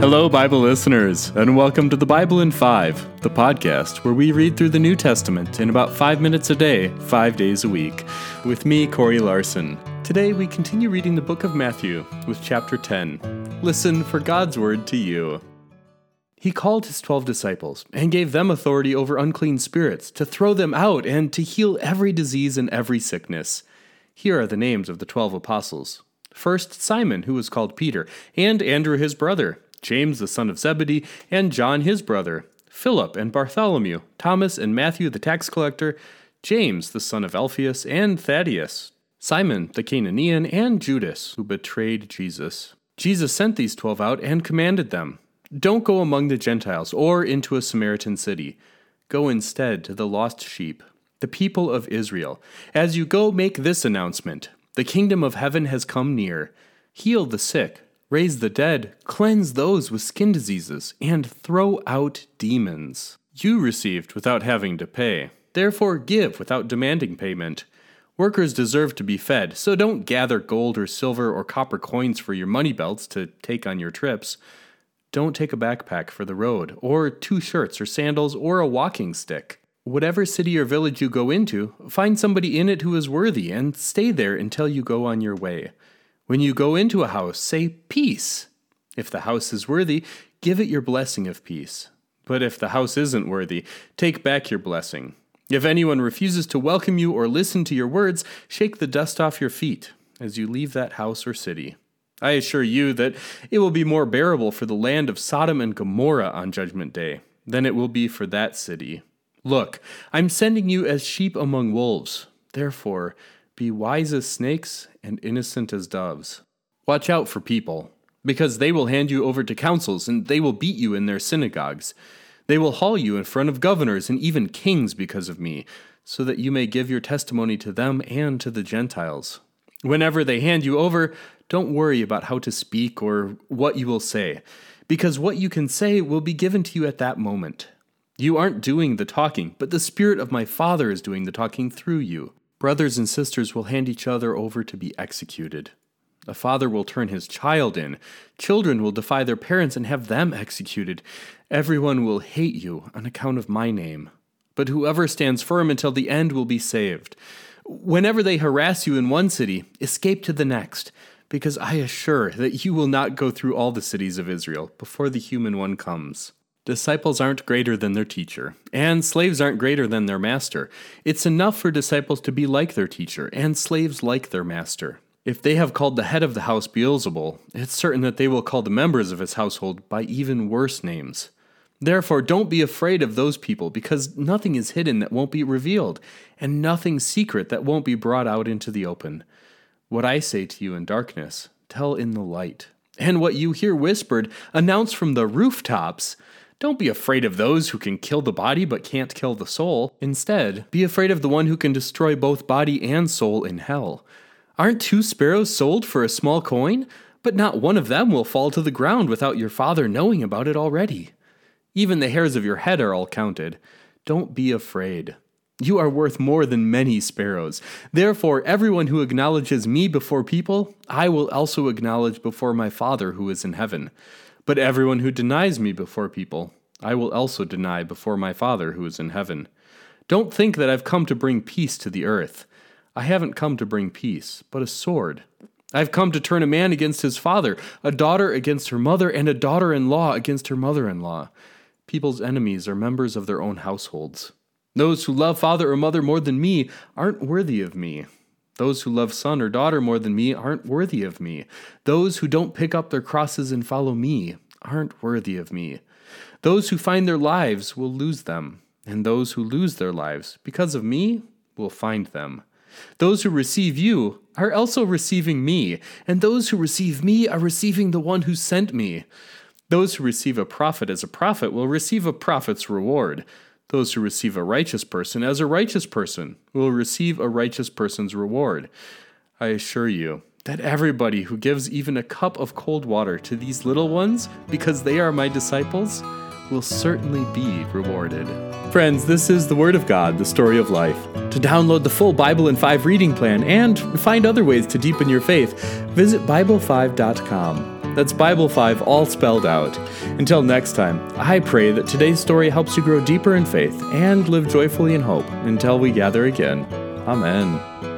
Hello, Bible listeners, and welcome to the Bible in Five, the podcast where we read through the New Testament in about five minutes a day, five days a week, with me, Corey Larson. Today we continue reading the book of Matthew with chapter 10. Listen for God's word to you. He called his twelve disciples and gave them authority over unclean spirits to throw them out and to heal every disease and every sickness. Here are the names of the twelve apostles. First, Simon, who was called Peter, and Andrew his brother, James the son of Zebedee, and John his brother, Philip and Bartholomew, Thomas and Matthew the tax collector, James the son of Alphaeus, and Thaddeus, Simon the Cananean, and Judas, who betrayed Jesus. Jesus sent these twelve out and commanded them Don't go among the Gentiles or into a Samaritan city. Go instead to the lost sheep, the people of Israel. As you go, make this announcement The kingdom of heaven has come near. Heal the sick raise the dead, cleanse those with skin diseases, and throw out demons. You received without having to pay. Therefore, give without demanding payment. Workers deserve to be fed, so don't gather gold or silver or copper coins for your money belts to take on your trips. Don't take a backpack for the road, or two shirts or sandals, or a walking stick. Whatever city or village you go into, find somebody in it who is worthy and stay there until you go on your way. When you go into a house, say peace. If the house is worthy, give it your blessing of peace. But if the house isn't worthy, take back your blessing. If anyone refuses to welcome you or listen to your words, shake the dust off your feet as you leave that house or city. I assure you that it will be more bearable for the land of Sodom and Gomorrah on Judgment Day than it will be for that city. Look, I'm sending you as sheep among wolves. Therefore, be wise as snakes and innocent as doves. Watch out for people, because they will hand you over to councils and they will beat you in their synagogues. They will haul you in front of governors and even kings because of me, so that you may give your testimony to them and to the Gentiles. Whenever they hand you over, don't worry about how to speak or what you will say, because what you can say will be given to you at that moment. You aren't doing the talking, but the Spirit of my Father is doing the talking through you. Brothers and sisters will hand each other over to be executed. A father will turn his child in. Children will defy their parents and have them executed. Everyone will hate you on account of my name. But whoever stands firm until the end will be saved. Whenever they harass you in one city, escape to the next, because I assure that you will not go through all the cities of Israel before the human one comes. Disciples aren't greater than their teacher, and slaves aren't greater than their master. It's enough for disciples to be like their teacher, and slaves like their master. If they have called the head of the house Beelzebul, it's certain that they will call the members of his household by even worse names. Therefore, don't be afraid of those people, because nothing is hidden that won't be revealed, and nothing secret that won't be brought out into the open. What I say to you in darkness, tell in the light. And what you hear whispered, announce from the rooftops. Don't be afraid of those who can kill the body but can't kill the soul. Instead, be afraid of the one who can destroy both body and soul in hell. Aren't two sparrows sold for a small coin? But not one of them will fall to the ground without your father knowing about it already. Even the hairs of your head are all counted. Don't be afraid. You are worth more than many sparrows. Therefore, everyone who acknowledges me before people, I will also acknowledge before my Father who is in heaven. But everyone who denies me before people, I will also deny before my Father who is in heaven. Don't think that I've come to bring peace to the earth. I haven't come to bring peace, but a sword. I've come to turn a man against his father, a daughter against her mother, and a daughter in law against her mother in law. People's enemies are members of their own households. Those who love father or mother more than me aren't worthy of me. Those who love son or daughter more than me aren't worthy of me. Those who don't pick up their crosses and follow me aren't worthy of me. Those who find their lives will lose them, and those who lose their lives because of me will find them. Those who receive you are also receiving me, and those who receive me are receiving the one who sent me. Those who receive a prophet as a prophet will receive a prophet's reward. Those who receive a righteous person as a righteous person will receive a righteous person's reward. I assure you that everybody who gives even a cup of cold water to these little ones, because they are my disciples, will certainly be rewarded. Friends, this is the Word of God, the story of life. To download the full Bible in 5 reading plan and find other ways to deepen your faith, visit Bible5.com. That's Bible 5 all spelled out. Until next time, I pray that today's story helps you grow deeper in faith and live joyfully in hope until we gather again. Amen.